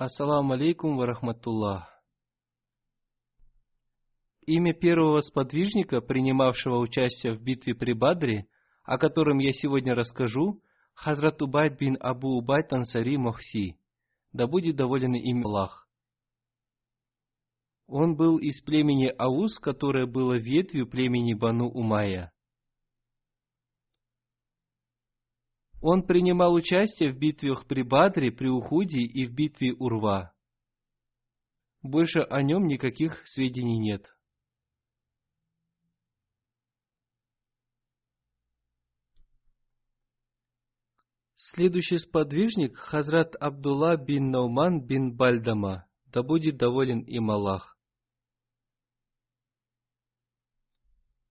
Ассаламу алейкум ва рахматуллах. Имя первого сподвижника, принимавшего участие в битве при Бадре, о котором я сегодня расскажу, Хазрат Убайд бин Абу Убайд Ансари Мохси. Да будет доволен им Аллах. Он был из племени Аус, которое было ветвью племени Бану Умая. Он принимал участие в битвах при Бадре, при Ухуде и в битве Урва. Больше о нем никаких сведений нет. Следующий сподвижник – Хазрат Абдулла бин Науман бин Бальдама, да будет доволен им Аллах.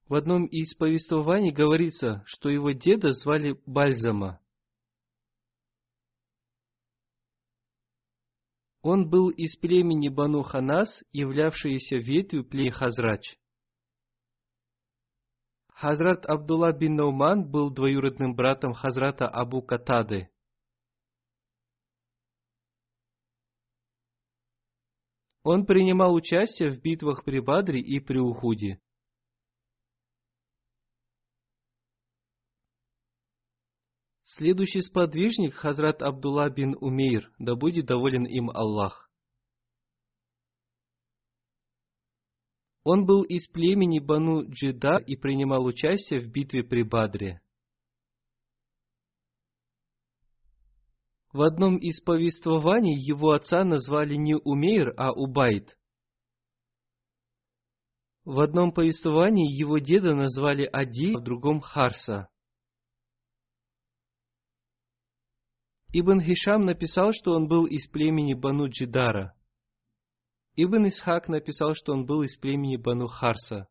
В одном из повествований говорится, что его деда звали Бальзама. Он был из племени Бану Ханас, являвшейся ветвью племени Хазрач. Хазрат Абдулла бин Науман был двоюродным братом Хазрата Абу Катады. Он принимал участие в битвах при Бадре и при Ухуде. Следующий сподвижник Хазрат Абдулла бин Умейр, да будет доволен им Аллах. Он был из племени Бану Джида и принимал участие в битве при Бадре. В одном из повествований его отца назвали не Умейр, а Убайд. В одном повествовании его деда назвали Ади, а в другом Харса. Ибн Хишам написал, что он был из племени Бану Джидара. Ибн Исхак написал, что он был из племени Бану Харса.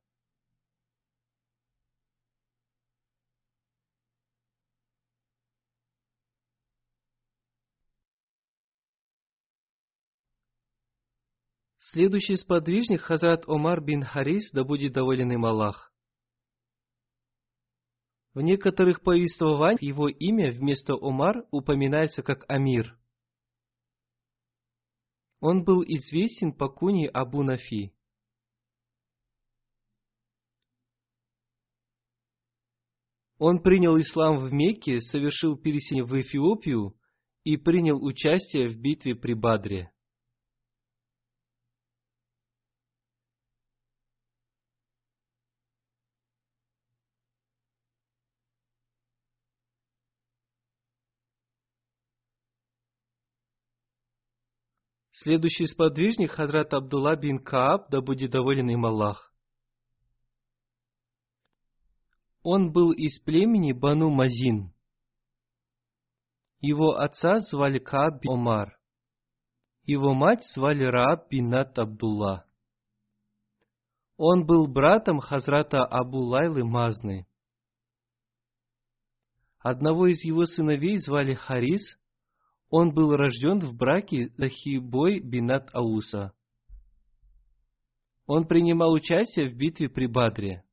Следующий сподвижник Хазрат Омар бин Харис, да будет доволен им Аллах. В некоторых повествованиях его имя вместо Омар упоминается как Амир. Он был известен по куни Абу Нафи. Он принял ислам в Мекке, совершил переселение в Эфиопию и принял участие в битве при Бадре. Следующий сподвижник Хазрат Абдулла бин Кааб, да будет доволен им Аллах. Он был из племени Бану Мазин. Его отца звали Кааб бин Омар. Его мать звали Рааб бинат Абдулла. Он был братом Хазрата Абу Лайлы Мазны. Одного из его сыновей звали Харис, Он был рожден в браке Захибой Бинат Ауса. Он принимал участие в битве при Бадре.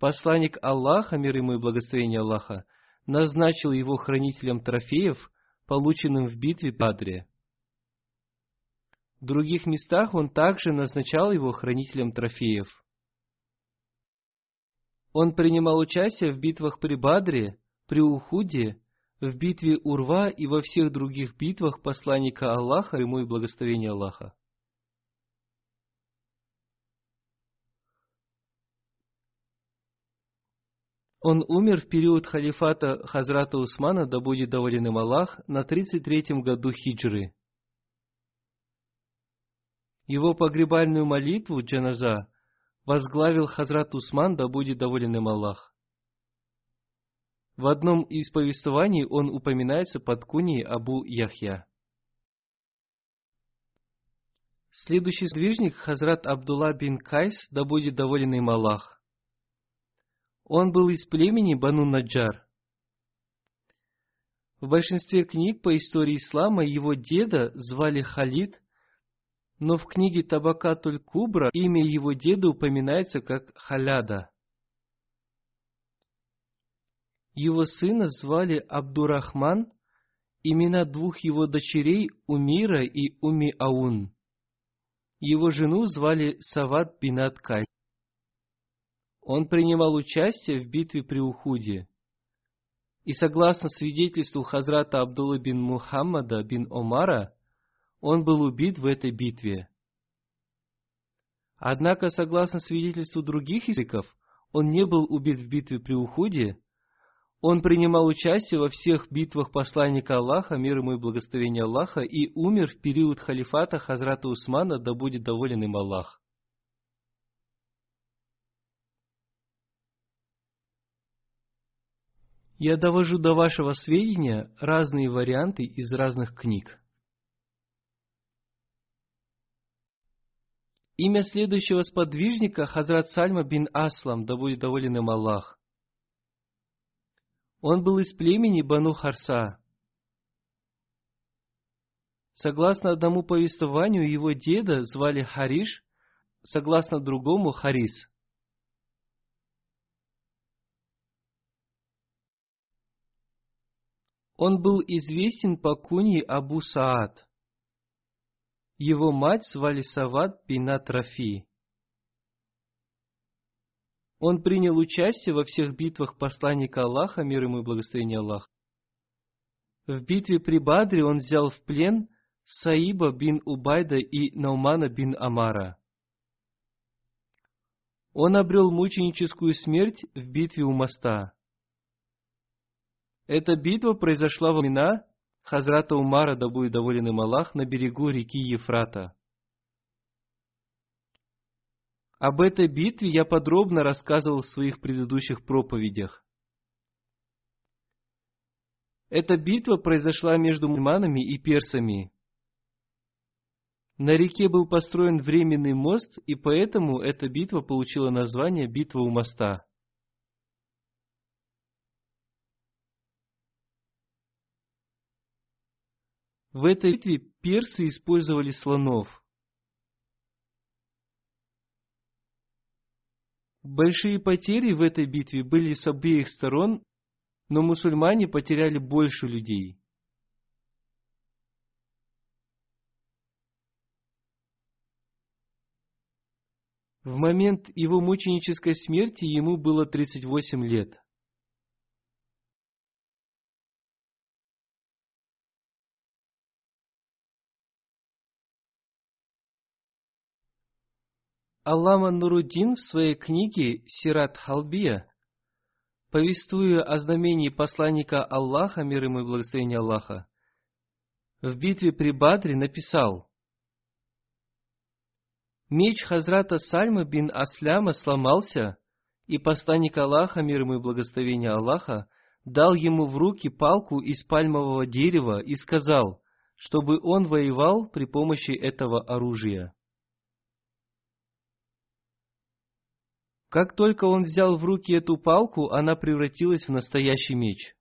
Посланник Аллаха, мир ему и благословение Аллаха, назначил его хранителем трофеев, полученным в битве Бадре. В других местах он также назначал его хранителем трофеев. Он принимал участие в битвах при Бадре, при Ухуде, в битве Урва и во всех других битвах посланника Аллаха, ему и благословение Аллаха. Он умер в период халифата Хазрата Усмана, да будет доволен им Аллах, на 33-м году хиджры. Его погребальную молитву джаназа возглавил Хазрат Усман, да будет доволен им Аллах. В одном из повествований он упоминается под куней Абу Яхья. Следующий сдвижник Хазрат Абдулла бин Кайс, да будет доволен им Аллах. Он был из племени Бану Наджар. В большинстве книг по истории ислама его деда звали Халид, но в книге Табакатуль Кубра имя его деда упоминается как Халяда. Его сына звали Абдурахман, имена двух его дочерей Умира и Уми Аун. Его жену звали Сават Бинат Кай. Он принимал участие в битве при Ухуде. И согласно свидетельству Хазрата Абдулла бин Мухаммада бин Омара, он был убит в этой битве. Однако, согласно свидетельству других языков, он не был убит в битве при Ухуде, он принимал участие во всех битвах посланника Аллаха, мир ему и благословение Аллаха, и умер в период халифата Хазрата Усмана, да будет доволен им Аллах. Я довожу до вашего сведения разные варианты из разных книг. Имя следующего сподвижника Хазрат Сальма бин Аслам, да будет доволен им Аллах. Он был из племени Бану Харса. Согласно одному повествованию, его деда звали Хариш, согласно другому Харис. Он был известен по куни Абу Саад. Его мать звали Сават Бинат Рафи. Он принял участие во всех битвах посланника Аллаха, мир ему и благословение Аллаха. В битве при Бадре он взял в плен Саиба бин Убайда и Наумана бин Амара. Он обрел мученическую смерть в битве у моста. Эта битва произошла во времена Хазрата Умара, да будет доволен им Аллах, на берегу реки Ефрата. Об этой битве я подробно рассказывал в своих предыдущих проповедях. Эта битва произошла между мусульманами и персами. На реке был построен временный мост, и поэтому эта битва получила название «Битва у моста». В этой битве персы использовали слонов. Большие потери в этой битве были с обеих сторон, но мусульмане потеряли больше людей. В момент его мученической смерти ему было 38 лет. Аллама Нуруддин в своей книге «Сират Халбия», повествуя о знамении посланника Аллаха, мир ему и благословение Аллаха, в битве при Бадре написал «Меч Хазрата Сальма бин Асляма сломался, и посланник Аллаха, мир ему и благословение Аллаха, дал ему в руки палку из пальмового дерева и сказал, чтобы он воевал при помощи этого оружия. Как только он взял в руки эту палку, она превратилась в настоящий меч.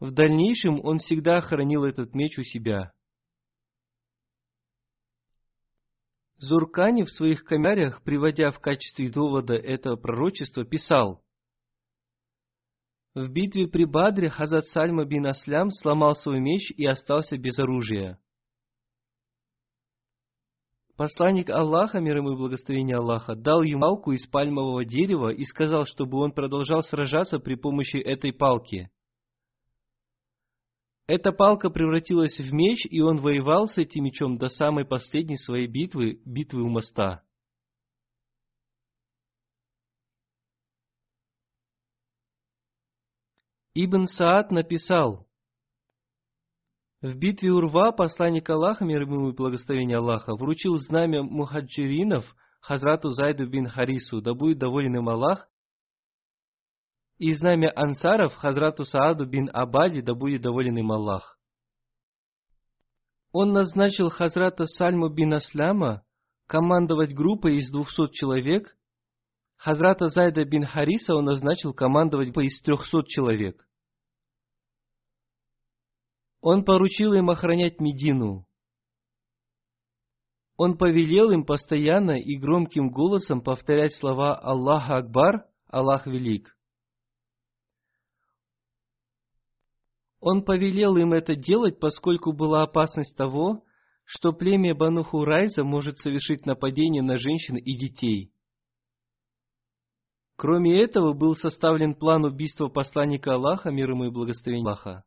В дальнейшем он всегда хранил этот меч у себя. Зуркани в своих комментариях, приводя в качестве довода этого пророчества, писал, «В битве при Бадре Хазат Сальма бин Аслям сломал свой меч и остался без оружия. Посланник Аллаха, мир ему и благословение Аллаха, дал ему палку из пальмового дерева и сказал, чтобы он продолжал сражаться при помощи этой палки. Эта палка превратилась в меч, и он воевал с этим мечом до самой последней своей битвы, битвы у моста. Ибн Саад написал, в битве Урва посланник Аллаха, мир ему и благословение Аллаха, вручил знамя мухаджиринов Хазрату Зайду бин Харису, да будет доволен им Аллах, и знамя ансаров Хазрату Сааду бин Абади, да будет доволен им Аллах. Он назначил Хазрата Сальму бин Асляма командовать группой из двухсот человек, Хазрата Зайда бин Хариса он назначил командовать группой из трехсот человек. Он поручил им охранять Медину. Он повелел им постоянно и громким голосом повторять слова «Аллах Акбар», «Аллах Велик». Он повелел им это делать, поскольку была опасность того, что племя Бану Хурайза может совершить нападение на женщин и детей. Кроме этого, был составлен план убийства посланника Аллаха, мир ему и благословение Аллаха.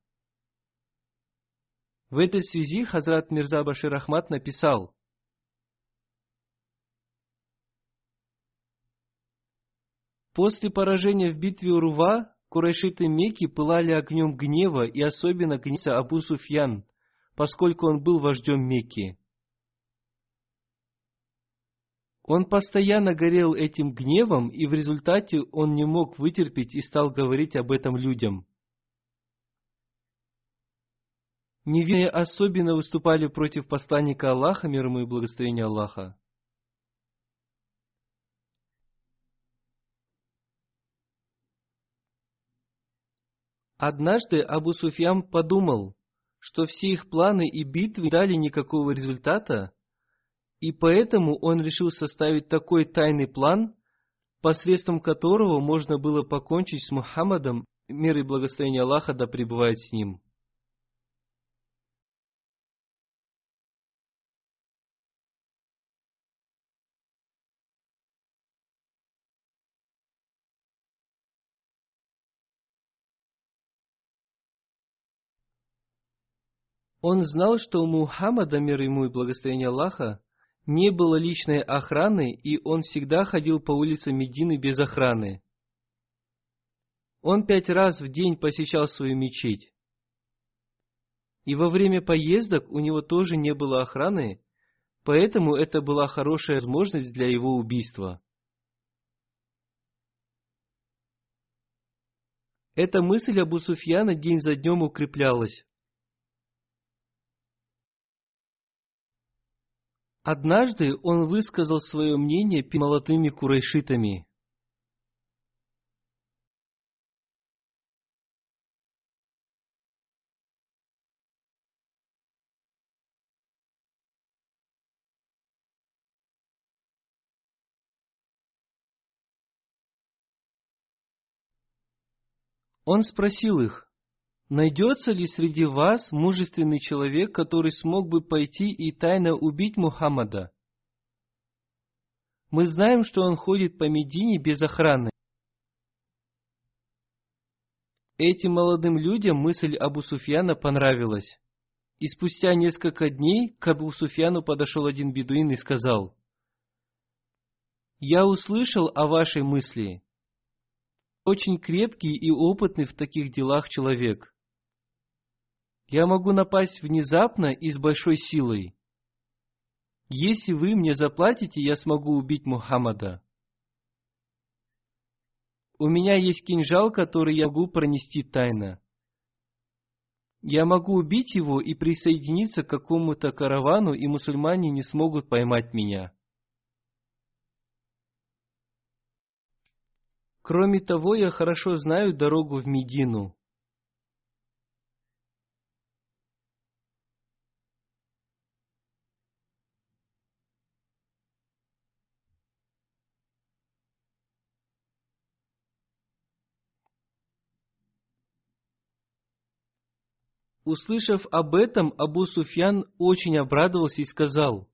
В этой связи Хазрат Мирза Башир Ахмад написал, После поражения в битве Урва Курайшиты Мекки пылали огнем гнева и особенно гневся Абу Суфьян, поскольку он был вождем Мекки. Он постоянно горел этим гневом, и в результате он не мог вытерпеть и стал говорить об этом людям. Невинные особенно выступали против посланника Аллаха, мир ему и благословения Аллаха. Однажды Абу Суфьям подумал, что все их планы и битвы не дали никакого результата, и поэтому он решил составить такой тайный план, посредством которого можно было покончить с Мухаммадом, мир и благословение Аллаха да пребывает с ним. Он знал, что у Мухаммада, мир ему и благословение Аллаха, не было личной охраны, и он всегда ходил по улицам Медины без охраны. Он пять раз в день посещал свою мечеть. И во время поездок у него тоже не было охраны, поэтому это была хорошая возможность для его убийства. Эта мысль Абу Суфьяна день за днем укреплялась. Однажды он высказал свое мнение перед молодыми курайшитами. Он спросил их, Найдется ли среди вас мужественный человек, который смог бы пойти и тайно убить Мухаммада? Мы знаем, что он ходит по Медине без охраны. Этим молодым людям мысль Абу Суфьяна понравилась. И спустя несколько дней к Абу Суфьяну подошел один бедуин и сказал, «Я услышал о вашей мысли. Очень крепкий и опытный в таких делах человек. Я могу напасть внезапно и с большой силой. Если вы мне заплатите, я смогу убить Мухаммада. У меня есть кинжал, который я могу пронести тайно. Я могу убить его и присоединиться к какому-то каравану, и мусульмане не смогут поймать меня. Кроме того, я хорошо знаю дорогу в Медину. Услышав об этом, Абу Суфьян очень обрадовался и сказал,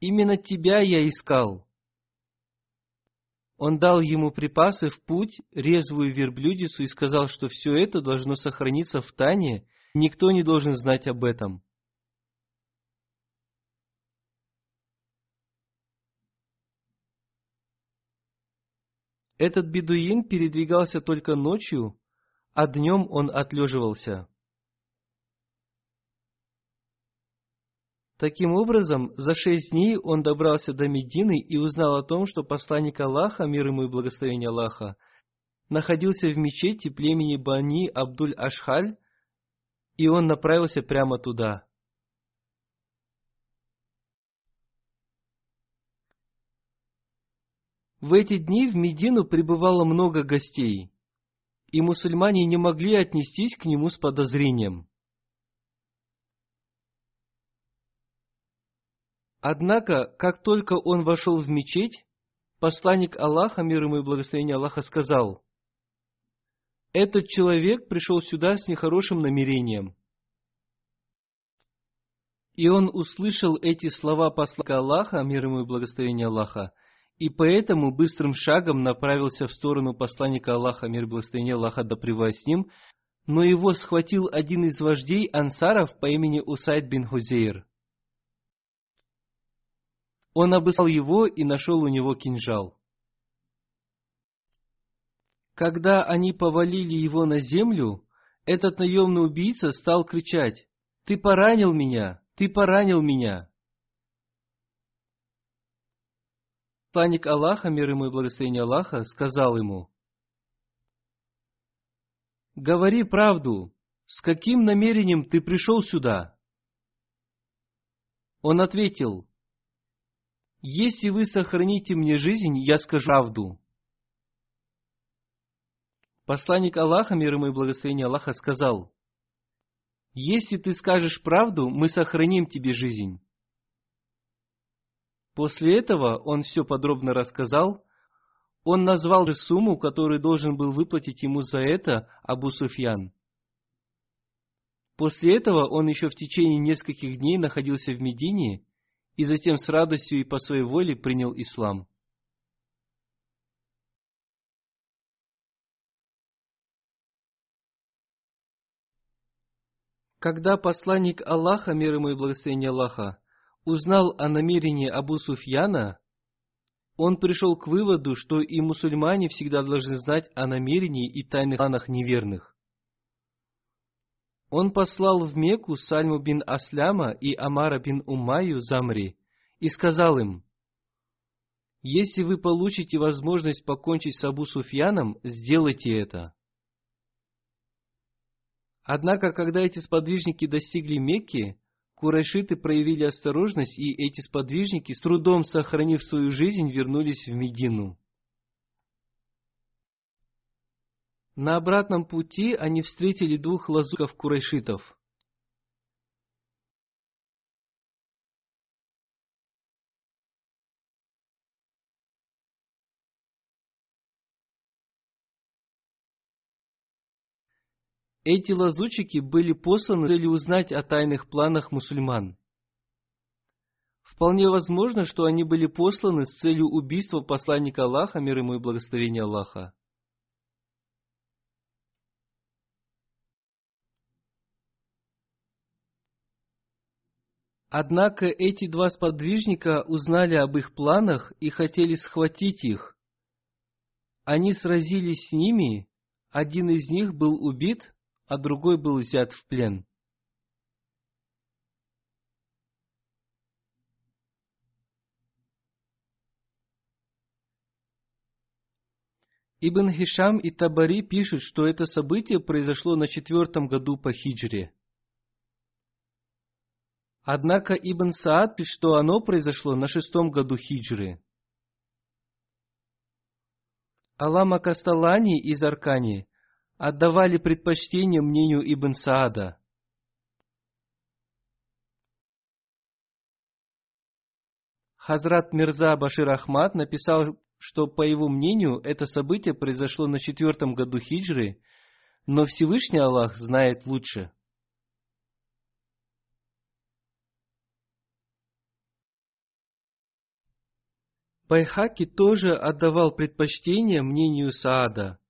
«Именно тебя я искал». Он дал ему припасы в путь, резвую верблюдицу и сказал, что все это должно сохраниться в тайне, никто не должен знать об этом. Этот бедуин передвигался только ночью, а днем он отлеживался. Таким образом, за шесть дней он добрался до Медины и узнал о том, что посланник Аллаха, мир ему и благословение Аллаха, находился в мечети племени Бани Абдуль-Ашхаль, и он направился прямо туда. В эти дни в Медину прибывало много гостей, и мусульмане не могли отнестись к нему с подозрением. Однако, как только он вошел в мечеть, посланник Аллаха, мир ему и благословение Аллаха, сказал, «Этот человек пришел сюда с нехорошим намерением». И он услышал эти слова посланника Аллаха, мир ему и благословение Аллаха, и поэтому быстрым шагом направился в сторону посланника Аллаха, мир и благословение Аллаха, да с ним, но его схватил один из вождей ансаров по имени Усайд бин Хузейр. Он обыскал его и нашел у него кинжал. Когда они повалили его на землю, этот наемный убийца стал кричать, «Ты поранил меня! Ты поранил меня!» Посланник Аллаха, мир ему и благословение Аллаха, сказал ему, «Говори правду, с каким намерением ты пришел сюда?» Он ответил, если вы сохраните мне жизнь, я скажу правду. Посланник Аллаха, мир ему и благословение Аллаха, сказал, если ты скажешь правду, мы сохраним тебе жизнь. После этого он все подробно рассказал. Он назвал сумму, которую должен был выплатить ему за это Абу Суфьян. После этого он еще в течение нескольких дней находился в Медине и затем с радостью и по своей воле принял ислам. Когда посланник Аллаха, мир ему и благословение Аллаха, узнал о намерении Абу Суфьяна, он пришел к выводу, что и мусульмане всегда должны знать о намерении и тайных планах неверных. Он послал в Мекку Сальму бин Асляма и Амара бин Умаю Замри и сказал им, «Если вы получите возможность покончить с Абу Суфьяном, сделайте это». Однако, когда эти сподвижники достигли Мекки, курайшиты проявили осторожность, и эти сподвижники, с трудом сохранив свою жизнь, вернулись в Медину. На обратном пути они встретили двух лазуков курайшитов. Эти лазутчики были посланы с узнать о тайных планах мусульман. Вполне возможно, что они были посланы с целью убийства посланника Аллаха, мир ему и благословения Аллаха. Однако эти два сподвижника узнали об их планах и хотели схватить их. Они сразились с ними, один из них был убит, а другой был взят в плен. Ибн Хишам и Табари пишут, что это событие произошло на четвертом году по хиджре. Однако Ибн Саад пишет, что оно произошло на шестом году хиджры. Алама Касталани из Аркани отдавали предпочтение мнению Ибн Саада. Хазрат Мирза Башир Ахмад написал, что, по его мнению, это событие произошло на четвертом году хиджры, но Всевышний Аллах знает лучше – Байхаки тоже отдавал предпочтение мнению Саада.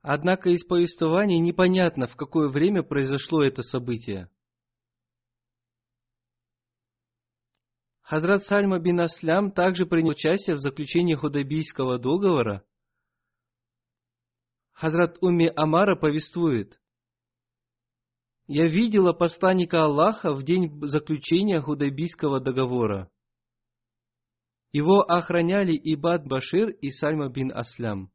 Однако из повествования непонятно, в какое время произошло это событие. Хазрат Сальма бин Аслям также принял участие в заключении Худайбийского договора. Хазрат Уми Амара повествует. Я видела посланника Аллаха в день заключения Худайбийского договора. Его охраняли Ибад Башир и Сальма бин Аслям.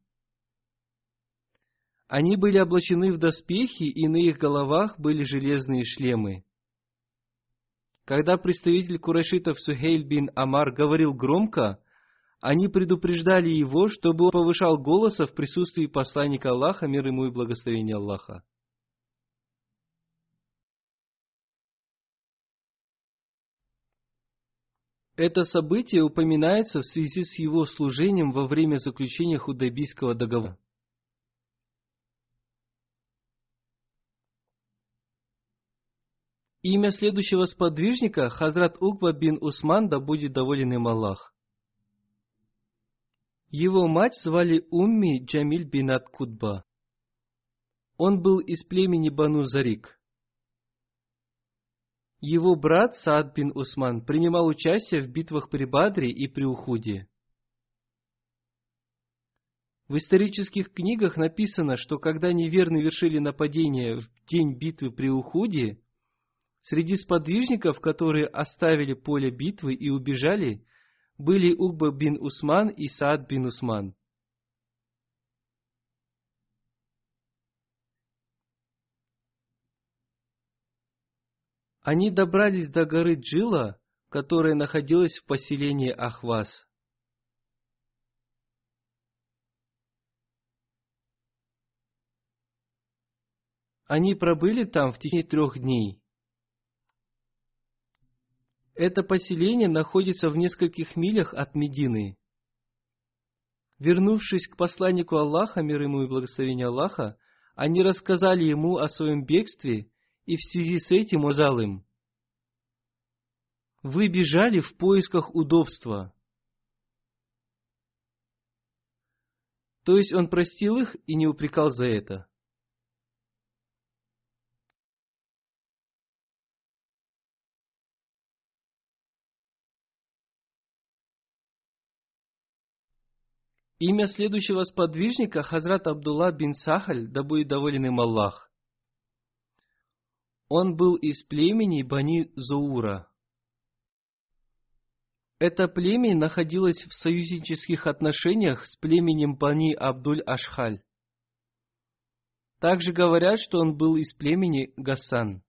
Они были облачены в доспехи, и на их головах были железные шлемы. Когда представитель курайшитов Сухейль бин Амар говорил громко, они предупреждали его, чтобы он повышал голоса в присутствии посланника Аллаха, мир ему и благословение Аллаха. Это событие упоминается в связи с его служением во время заключения Худайбийского договора. Имя следующего сподвижника – Хазрат Угба бин Усман, да будет доволен им Аллах. Его мать звали Умми Джамиль бин Ат-Кудба. Он был из племени Бану Зарик. Его брат Саад бин Усман принимал участие в битвах при Бадре и при Ухуде. В исторических книгах написано, что когда неверные вершили нападение в день битвы при Ухуде, Среди сподвижников, которые оставили поле битвы и убежали, были Угба бин Усман и Саад бин Усман. Они добрались до горы Джила, которая находилась в поселении Ахвас. Они пробыли там в течение трех дней. Это поселение находится в нескольких милях от Медины. Вернувшись к посланнику Аллаха, мир ему и благословение Аллаха, они рассказали ему о своем бегстве, и в связи с этим указал им. Вы бежали в поисках удобства. То есть он простил их и не упрекал за это. Имя следующего сподвижника – Хазрат Абдулла бин Сахаль, да будет доволен им Аллах. Он был из племени Бани Заура. Это племя находилось в союзнических отношениях с племенем Бани Абдуль Ашхаль. Также говорят, что он был из племени Гасан.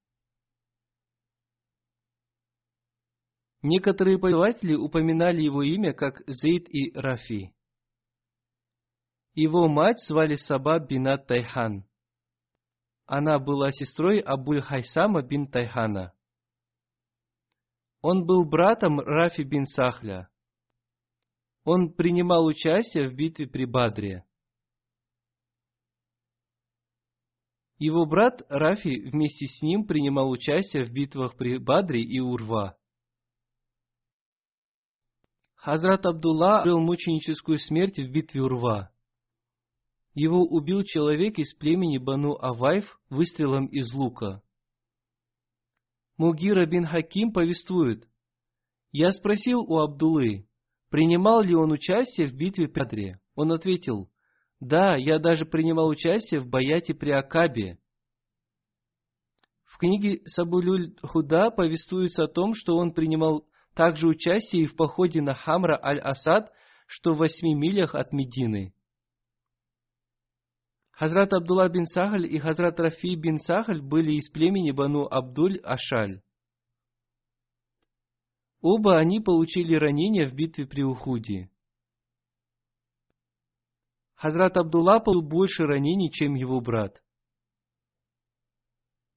Некоторые повествователи упоминали его имя как Зейд и Рафи. Его мать звали Саба бинат Тайхан. Она была сестрой Абуль Хайсама бин Тайхана. Он был братом Рафи бин Сахля. Он принимал участие в битве при Бадре. Его брат Рафи вместе с ним принимал участие в битвах при Бадре и Урва. Хазрат Абдулла был мученическую смерть в битве Урва. Его убил человек из племени Бану Авайф выстрелом из лука. Мугира бин Хаким повествует, «Я спросил у Абдулы, принимал ли он участие в битве при Адре. Он ответил, «Да, я даже принимал участие в Баяте при Акабе». В книге Сабулюль Худа повествуется о том, что он принимал также участие и в походе на Хамра аль-Асад, что в восьми милях от Медины. Хазрат Абдулла бин Сахаль и Хазрат Рафи бин Сахаль были из племени Бану Абдуль Ашаль. Оба они получили ранения в битве при Ухуде. Хазрат Абдулла получил больше ранений, чем его брат.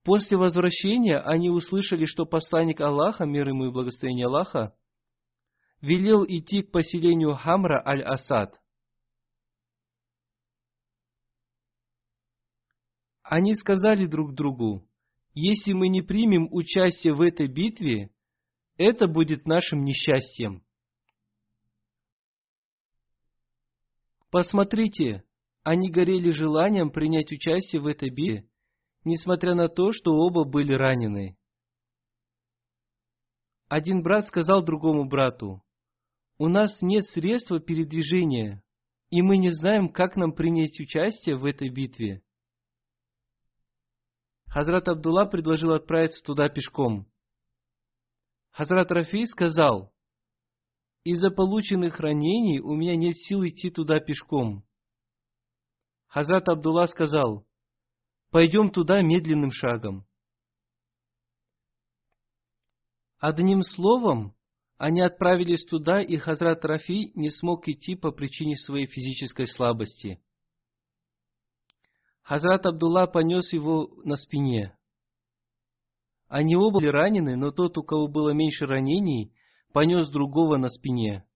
После возвращения они услышали, что посланник Аллаха, мир ему и благословение Аллаха, велел идти к поселению Хамра аль-Асад – Они сказали друг другу, если мы не примем участие в этой битве, это будет нашим несчастьем. Посмотрите, они горели желанием принять участие в этой битве, несмотря на то, что оба были ранены. Один брат сказал другому брату, «У нас нет средства передвижения, и мы не знаем, как нам принять участие в этой битве». Хазрат Абдулла предложил отправиться туда пешком. Хазрат Рафи сказал, «Из-за полученных ранений у меня нет сил идти туда пешком». Хазрат Абдулла сказал, «Пойдем туда медленным шагом». Одним словом, они отправились туда, и Хазрат Рафи не смог идти по причине своей физической слабости. Хазрат Абдулла понес его на спине. Они оба были ранены, но тот, у кого было меньше ранений, понес другого на спине.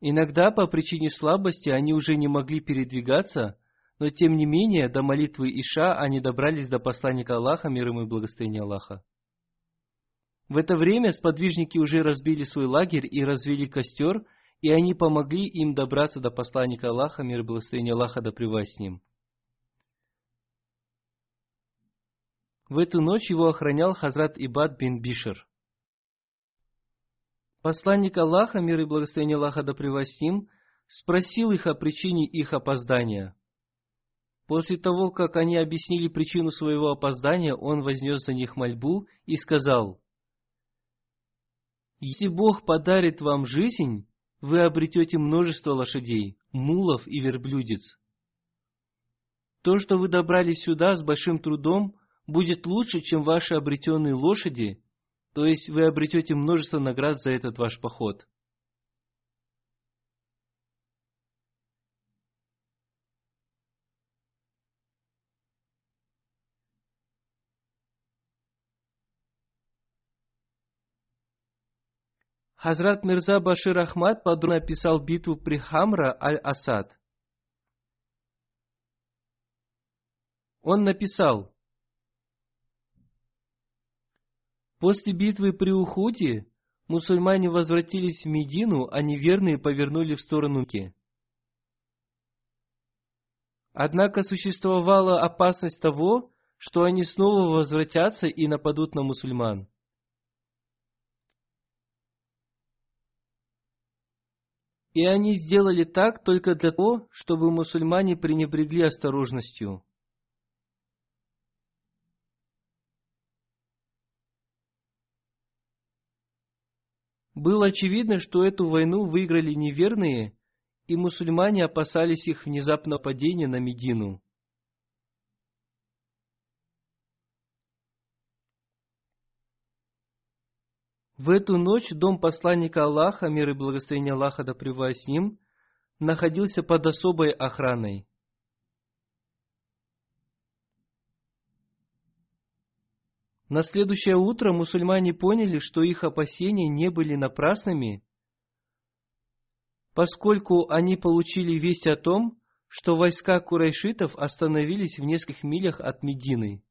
Иногда по причине слабости они уже не могли передвигаться, но тем не менее до молитвы Иша они добрались до посланника Аллаха, мир ему и благословения Аллаха. В это время сподвижники уже разбили свой лагерь и развели костер, и они помогли им добраться до посланника Аллаха, мир и благословения Аллаха да с ним. В эту ночь его охранял Хазрат Ибад бин Бишер. Посланник Аллаха, мир и благословение Аллаха да с ним, спросил их о причине их опоздания. После того, как они объяснили причину своего опоздания, он вознес за них мольбу и сказал – если Бог подарит вам жизнь, вы обретете множество лошадей, мулов и верблюдец. То, что вы добрались сюда с большим трудом, будет лучше, чем ваши обретенные лошади, то есть вы обретете множество наград за этот ваш поход. Хазрат Мирза Башир Ахмад подробно описал битву при Хамра аль-Асад. Он написал, После битвы при Ухуде мусульмане возвратились в Медину, а неверные повернули в сторону Ки. Однако существовала опасность того, что они снова возвратятся и нападут на мусульман. И они сделали так только для того, чтобы мусульмане пренебрегли осторожностью. Было очевидно, что эту войну выиграли неверные, и мусульмане опасались их внезапного падения на Медину. В эту ночь дом посланника Аллаха, мир и благословение Аллаха да с ним, находился под особой охраной. На следующее утро мусульмане поняли, что их опасения не были напрасными, поскольку они получили весть о том, что войска курайшитов остановились в нескольких милях от Медины.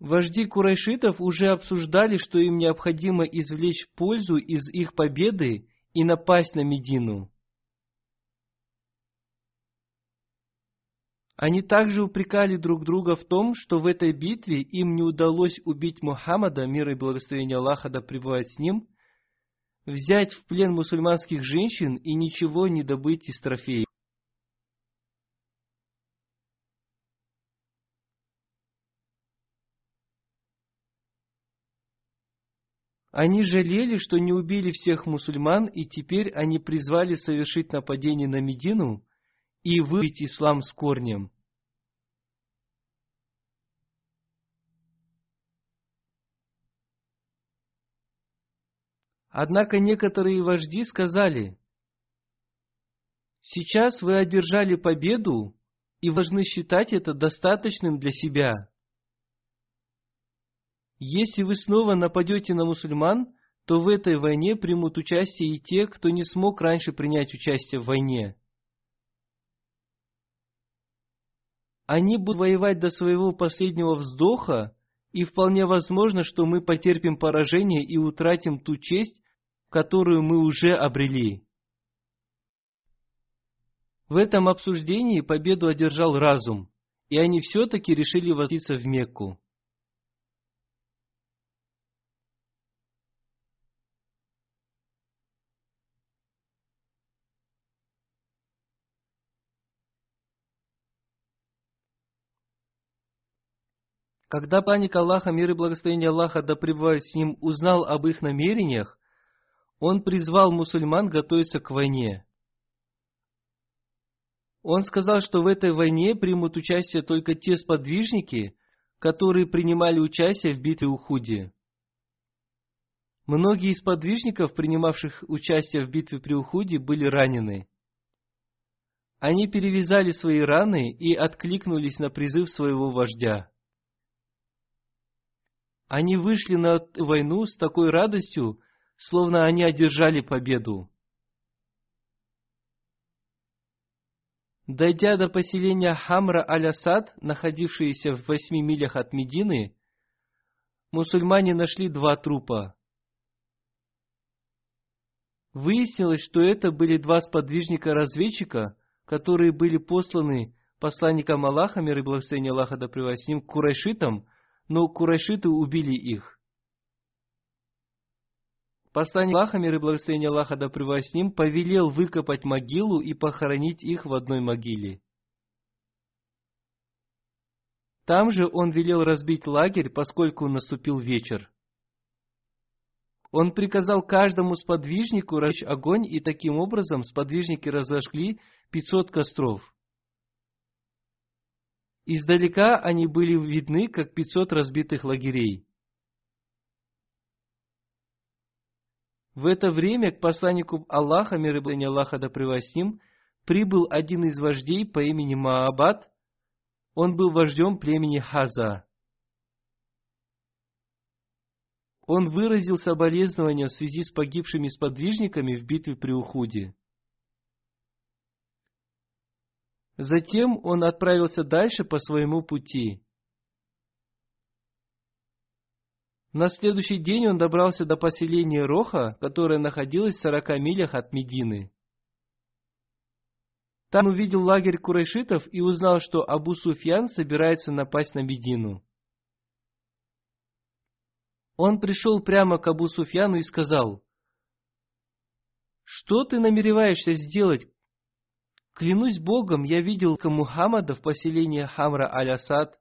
Вожди курайшитов уже обсуждали, что им необходимо извлечь пользу из их победы и напасть на Медину. Они также упрекали друг друга в том, что в этой битве им не удалось убить Мухаммада, мир и благословение Аллаха да пребывает с ним, взять в плен мусульманских женщин и ничего не добыть из трофеев. Они жалели, что не убили всех мусульман, и теперь они призвали совершить нападение на Медину и выбить ислам с корнем. Однако некоторые вожди сказали, «Сейчас вы одержали победу и должны считать это достаточным для себя». Если вы снова нападете на мусульман, то в этой войне примут участие и те, кто не смог раньше принять участие в войне. Они будут воевать до своего последнего вздоха, И вполне возможно, что мы потерпим поражение и утратим ту честь, которую мы уже обрели. В этом обсуждении победу одержал разум, и они все-таки решили возвратиться в Мекку. Когда паник Аллаха, мир и благословение Аллаха да пребывает с ним, узнал об их намерениях, он призвал мусульман готовиться к войне. Он сказал, что в этой войне примут участие только те сподвижники, которые принимали участие в битве Ухуди. Многие из подвижников, принимавших участие в битве при Ухуде, были ранены. Они перевязали свои раны и откликнулись на призыв своего вождя. Они вышли на войну с такой радостью, словно они одержали победу. Дойдя до поселения Хамра аль-Асад, находившееся в восьми милях от Медины, мусульмане нашли два трупа. Выяснилось, что это были два сподвижника-разведчика, которые были посланы посланником Аллаха, мир и благословение Аллаха да с ним, курайшитам – но курайшиты убили их. Посланник Аллаха, мир и благословение Аллаха да с ним, повелел выкопать могилу и похоронить их в одной могиле. Там же он велел разбить лагерь, поскольку наступил вечер. Он приказал каждому сподвижнику разжечь огонь, и таким образом сподвижники разожгли 500 костров. Издалека они были видны, как пятьсот разбитых лагерей. В это время к посланнику Аллаха, мир и благословение Аллаха да с ним, прибыл один из вождей по имени Маабад. Он был вождем племени Хаза. Он выразил соболезнования в связи с погибшими сподвижниками в битве при Ухуде. Затем он отправился дальше по своему пути. На следующий день он добрался до поселения Роха, которое находилось в сорока милях от Медины. Там увидел лагерь курайшитов и узнал, что Абу Суфьян собирается напасть на Медину. Он пришел прямо к Абу Суфьяну и сказал, «Что ты намереваешься сделать, Клянусь Богом, я видел Мухаммада в поселении Хамра аль-Асад.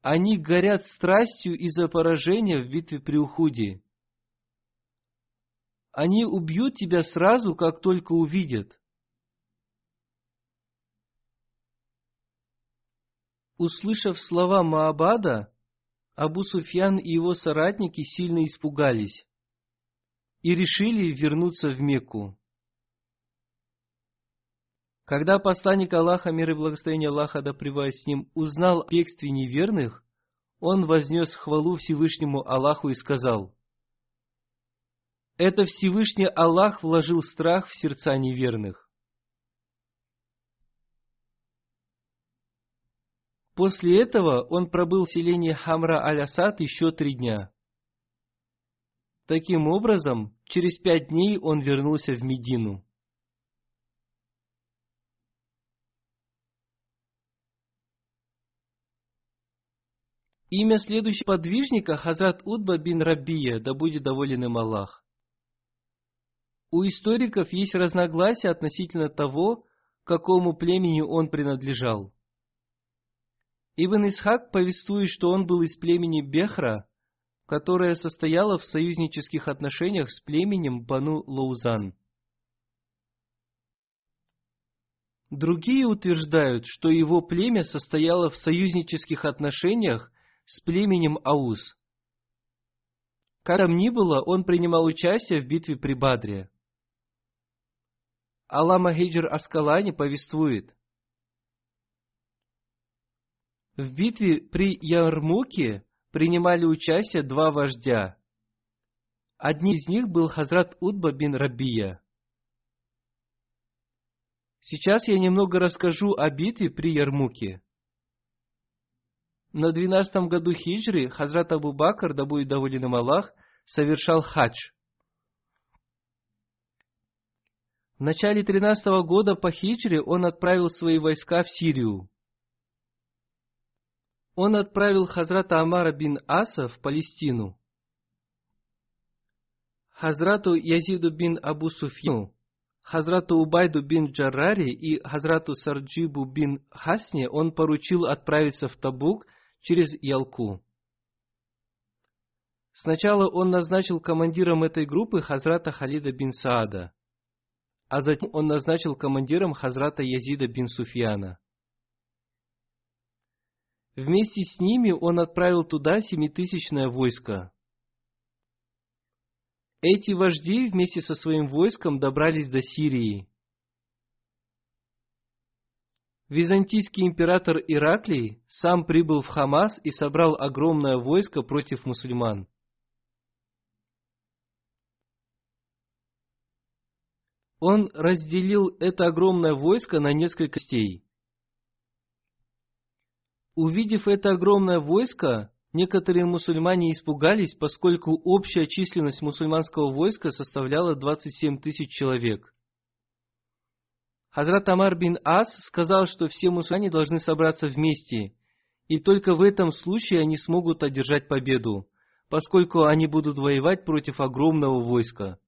Они горят страстью из-за поражения в битве при Ухуде. Они убьют тебя сразу, как только увидят. Услышав слова Маабада, Абу Суфьян и его соратники сильно испугались и решили вернуться в Мекку. Когда посланник Аллаха, мир и благословение Аллаха да с ним, узнал о бегстве неверных, он вознес хвалу Всевышнему Аллаху и сказал, «Это Всевышний Аллах вложил страх в сердца неверных». После этого он пробыл в селении Хамра аль-Асад еще три дня. Таким образом, через пять дней он вернулся в Медину. Имя следующего подвижника Хазрат Удба бин Рабия, да будет доволен им Аллах. У историков есть разногласия относительно того, какому племени он принадлежал. Ибн Исхак повествует, что он был из племени Бехра, которое состояло в союзнических отношениях с племенем Бану Лаузан. Другие утверждают, что его племя состояло в союзнических отношениях с племенем Ауз. Как там ни было, он принимал участие в битве при Бадре. Аллама Хиджр Аскалани повествует. В битве при Ярмуке принимали участие два вождя. Одни из них был Хазрат Удба бин Рабия. Сейчас я немного расскажу о битве при Ярмуке. На двенадцатом году хиджры Хазрат Абу Бакр, да будет доволен им Аллах, совершал хадж. В начале тринадцатого года по хиджре он отправил свои войска в Сирию. Он отправил Хазрата Амара бин Аса в Палестину. Хазрату Язиду бин Абу Суфьяну, Хазрату Убайду бин Джаррари и Хазрату Сарджибу бин Хасне он поручил отправиться в Табук через Ялку. Сначала он назначил командиром этой группы Хазрата Халида бин Саада, а затем он назначил командиром Хазрата Язида бин Суфьяна. Вместе с ними он отправил туда семитысячное войско. Эти вожди вместе со своим войском добрались до Сирии. Византийский император Ираклий сам прибыл в Хамас и собрал огромное войско против мусульман. Он разделил это огромное войско на несколько частей. Увидев это огромное войско, Некоторые мусульмане испугались, поскольку общая численность мусульманского войска составляла 27 тысяч человек. Хазрат Амар бин Ас сказал, что все мусульмане должны собраться вместе, и только в этом случае они смогут одержать победу, поскольку они будут воевать против огромного войска.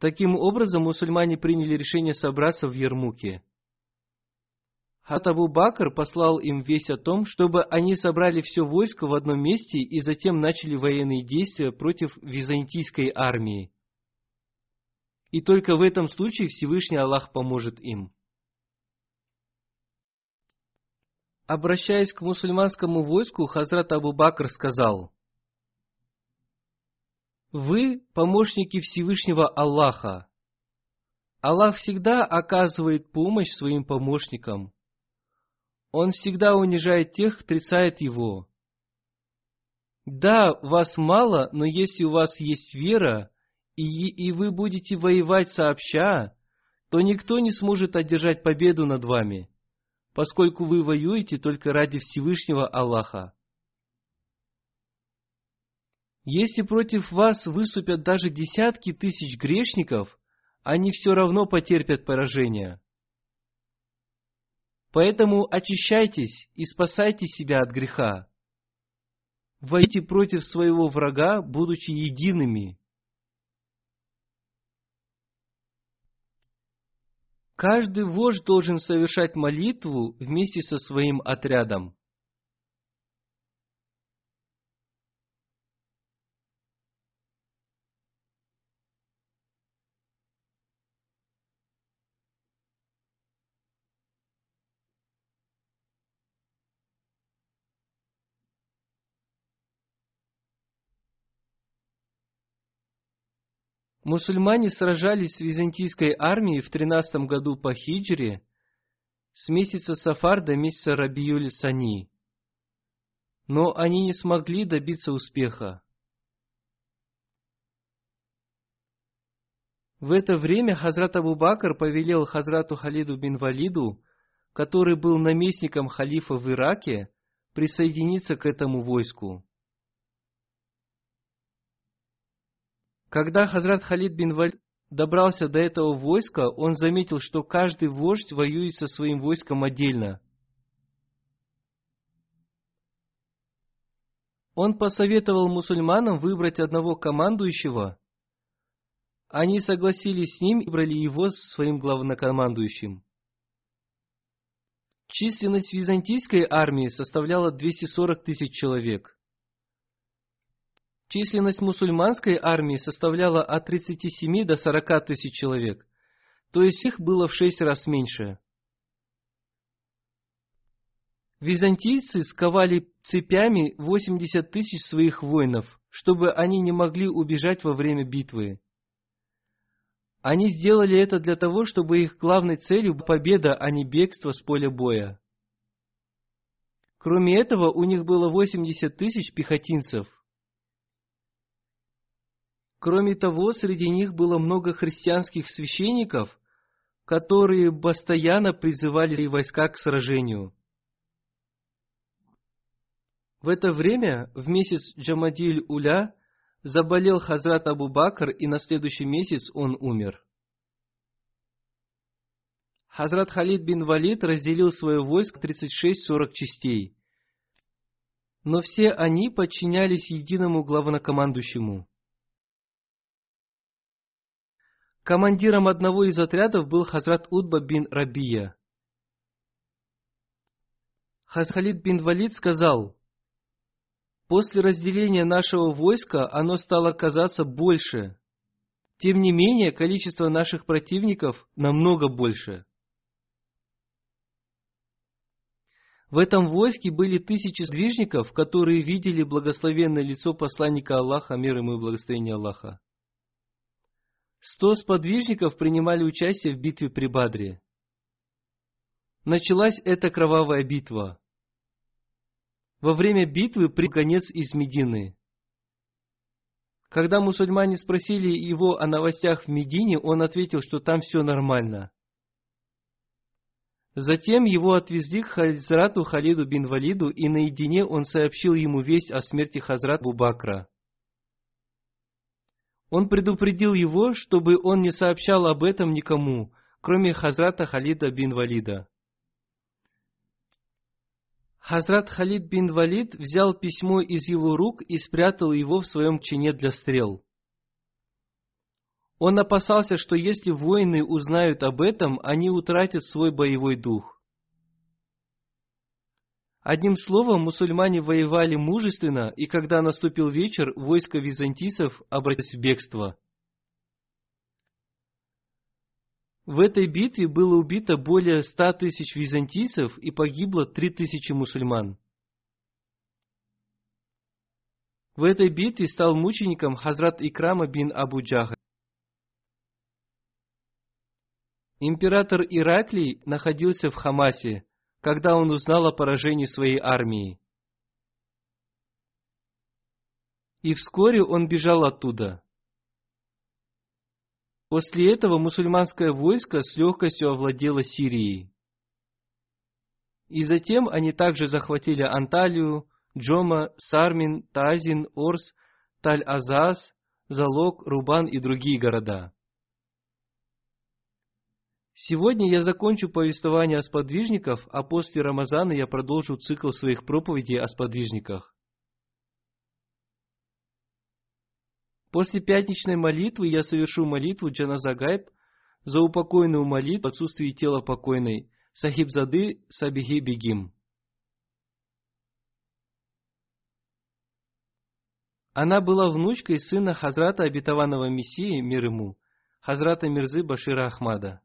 Таким образом, мусульмане приняли решение собраться в Ермуке. Хат Абу Бакр послал им весть о том, чтобы они собрали все войско в одном месте и затем начали военные действия против византийской армии. И только в этом случае Всевышний Аллах поможет им. Обращаясь к мусульманскому войску, Хазрат Абу Бакр сказал, «Вы помощники Всевышнего Аллаха. Аллах всегда оказывает помощь своим помощникам, он всегда унижает тех, отрицает его. Да, вас мало, но если у вас есть вера, и, и вы будете воевать сообща, то никто не сможет одержать победу над вами, поскольку вы воюете только ради Всевышнего Аллаха. Если против вас выступят даже десятки тысяч грешников, они все равно потерпят поражение. Поэтому очищайтесь и спасайте себя от греха. Войдите против своего врага, будучи едиными. Каждый вождь должен совершать молитву вместе со своим отрядом. Мусульмане сражались с византийской армией в 13 году по хиджре с месяца Сафар до месяца Рабиюль Сани. Но они не смогли добиться успеха. В это время Хазрат Абу Бакр повелел Хазрату Халиду бин Валиду, который был наместником халифа в Ираке, присоединиться к этому войску. Когда Хазрат Халид бин Валид добрался до этого войска, он заметил, что каждый вождь воюет со своим войском отдельно. Он посоветовал мусульманам выбрать одного командующего. Они согласились с ним и выбрали его своим главнокомандующим. Численность византийской армии составляла 240 тысяч человек. Численность мусульманской армии составляла от 37 до 40 тысяч человек, то есть их было в шесть раз меньше. Византийцы сковали цепями 80 тысяч своих воинов, чтобы они не могли убежать во время битвы. Они сделали это для того, чтобы их главной целью была победа, а не бегство с поля боя. Кроме этого, у них было 80 тысяч пехотинцев. Кроме того, среди них было много христианских священников, которые постоянно призывали войска к сражению. В это время, в месяц Джамадиль-Уля, заболел Хазрат Абу Бакр, и на следующий месяц он умер. Хазрат Халид бин Валид разделил свое войско 36-40 частей. Но все они подчинялись единому главнокомандующему. Командиром одного из отрядов был Хазрат Удба бин Рабия. Хазхалид бин Валид сказал, «После разделения нашего войска оно стало казаться больше. Тем не менее, количество наших противников намного больше. В этом войске были тысячи движников, которые видели благословенное лицо посланника Аллаха, мир ему и благословение Аллаха. Сто сподвижников принимали участие в битве при Бадре. Началась эта кровавая битва. Во время битвы при конец из Медины. Когда мусульмане спросили его о новостях в Медине, он ответил, что там все нормально. Затем его отвезли к Хазрату Халиду бин Валиду, и наедине он сообщил ему весть о смерти Хазрат Бубакра. Он предупредил его, чтобы он не сообщал об этом никому, кроме Хазрата Халида бин Валида. Хазрат Халид бин Валид взял письмо из его рук и спрятал его в своем чине для стрел. Он опасался, что если воины узнают об этом, они утратят свой боевой дух. Одним словом, мусульмане воевали мужественно, и когда наступил вечер, войско византийцев обратилось в бегство. В этой битве было убито более ста тысяч византийцев и погибло три тысячи мусульман. В этой битве стал мучеником Хазрат Икрама бин Абу Джаха. Император Ираклий находился в Хамасе, когда он узнал о поражении своей армии. И вскоре он бежал оттуда. После этого мусульманское войско с легкостью овладело Сирией. И затем они также захватили Анталию, Джома, Сармин, Тазин, Орс, Таль-Азаз, Залог, Рубан и другие города. Сегодня я закончу повествование о сподвижниках, а после Рамазана я продолжу цикл своих проповедей о сподвижниках. После пятничной молитвы я совершу молитву Джаназагайб за упокойную молитву в отсутствии тела покойной Сахибзады Сабихи Бегим. Она была внучкой сына Хазрата Обетованного Мессии, мир ему, Хазрата Мирзы Башира Ахмада.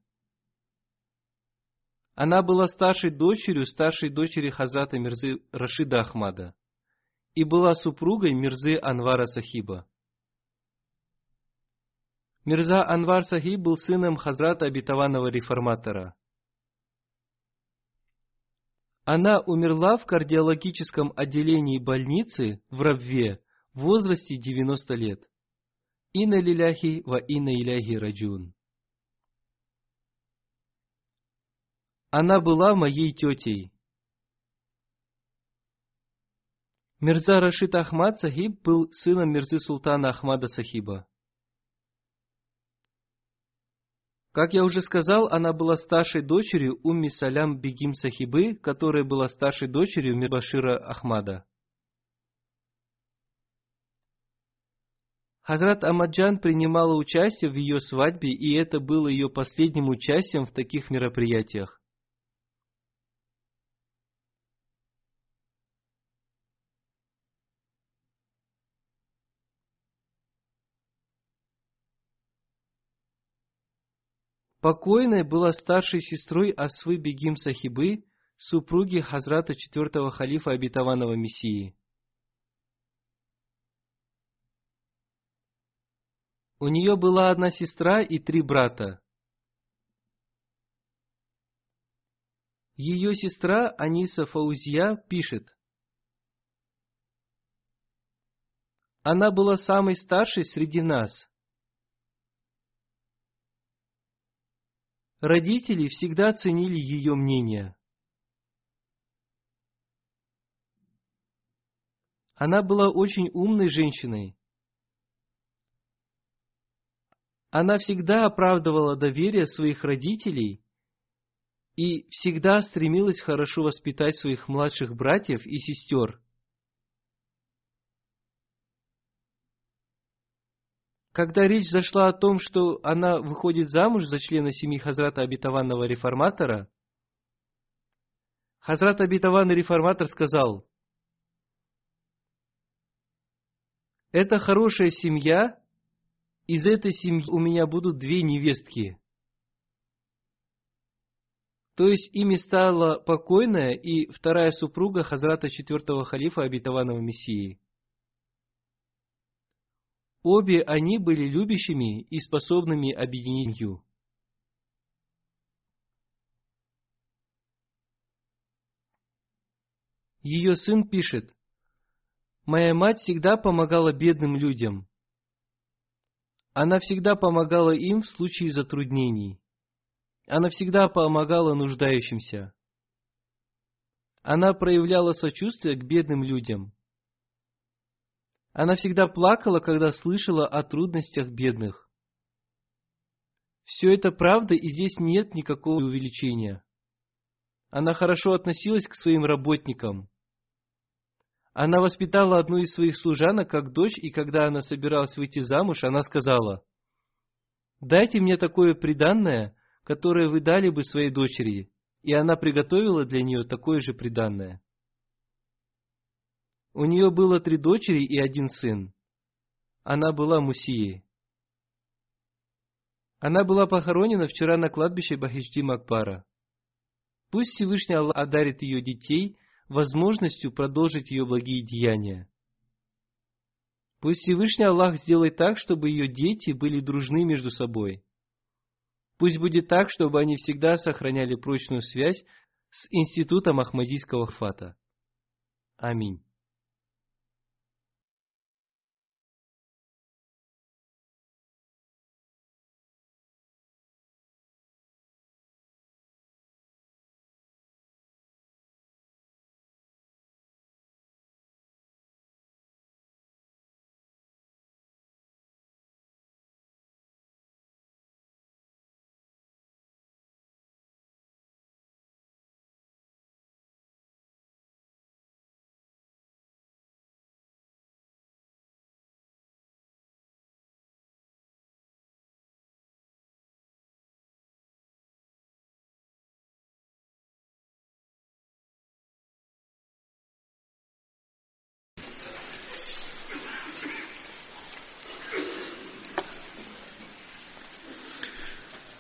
Она была старшей дочерью старшей дочери Хазрата Мирзы Рашида Ахмада и была супругой Мирзы Анвара Сахиба. Мирза Анвар Сахиб был сыном Хазрата Обетованного Реформатора. Она умерла в кардиологическом отделении больницы в Равве в возрасте 90 лет. Инна лиляхи ва инна иляхи раджун. Она была моей тетей. Мирза Рашид Ахмад Сахиб был сыном Мирзы Султана Ахмада Сахиба. Как я уже сказал, она была старшей дочерью Умми Салям Бегим Сахибы, которая была старшей дочерью Мирбашира Ахмада. Хазрат Амаджан принимала участие в ее свадьбе, и это было ее последним участием в таких мероприятиях. Покойная была старшей сестрой Асвы Бегим Сахибы, супруги Хазрата четвертого халифа обетованного Мессии. У нее была одна сестра и три брата. Ее сестра Аниса Фаузия пишет. Она была самой старшей среди нас – Родители всегда ценили ее мнение. Она была очень умной женщиной. Она всегда оправдывала доверие своих родителей и всегда стремилась хорошо воспитать своих младших братьев и сестер. Когда речь зашла о том, что она выходит замуж за члена семьи Хазрата Обетованного Реформатора, Хазрат Обетованный Реформатор сказал, «Это хорошая семья, из этой семьи у меня будут две невестки». То есть ими стала покойная и вторая супруга Хазрата четвертого халифа Обетованного Мессии. Обе они были любящими и способными объединению. Ее сын пишет, «Моя мать всегда помогала бедным людям. Она всегда помогала им в случае затруднений. Она всегда помогала нуждающимся. Она проявляла сочувствие к бедным людям. Она всегда плакала, когда слышала о трудностях бедных. Все это правда, и здесь нет никакого увеличения. Она хорошо относилась к своим работникам. Она воспитала одну из своих служанок как дочь, и когда она собиралась выйти замуж, она сказала, «Дайте мне такое приданное, которое вы дали бы своей дочери». И она приготовила для нее такое же приданное. У нее было три дочери и один сын. Она была Мусией. Она была похоронена вчера на кладбище Бахичди Макбара. Пусть Всевышний Аллах одарит ее детей возможностью продолжить ее благие деяния. Пусть Всевышний Аллах сделает так, чтобы ее дети были дружны между собой. Пусть будет так, чтобы они всегда сохраняли прочную связь с институтом Ахмадийского хфата. Аминь.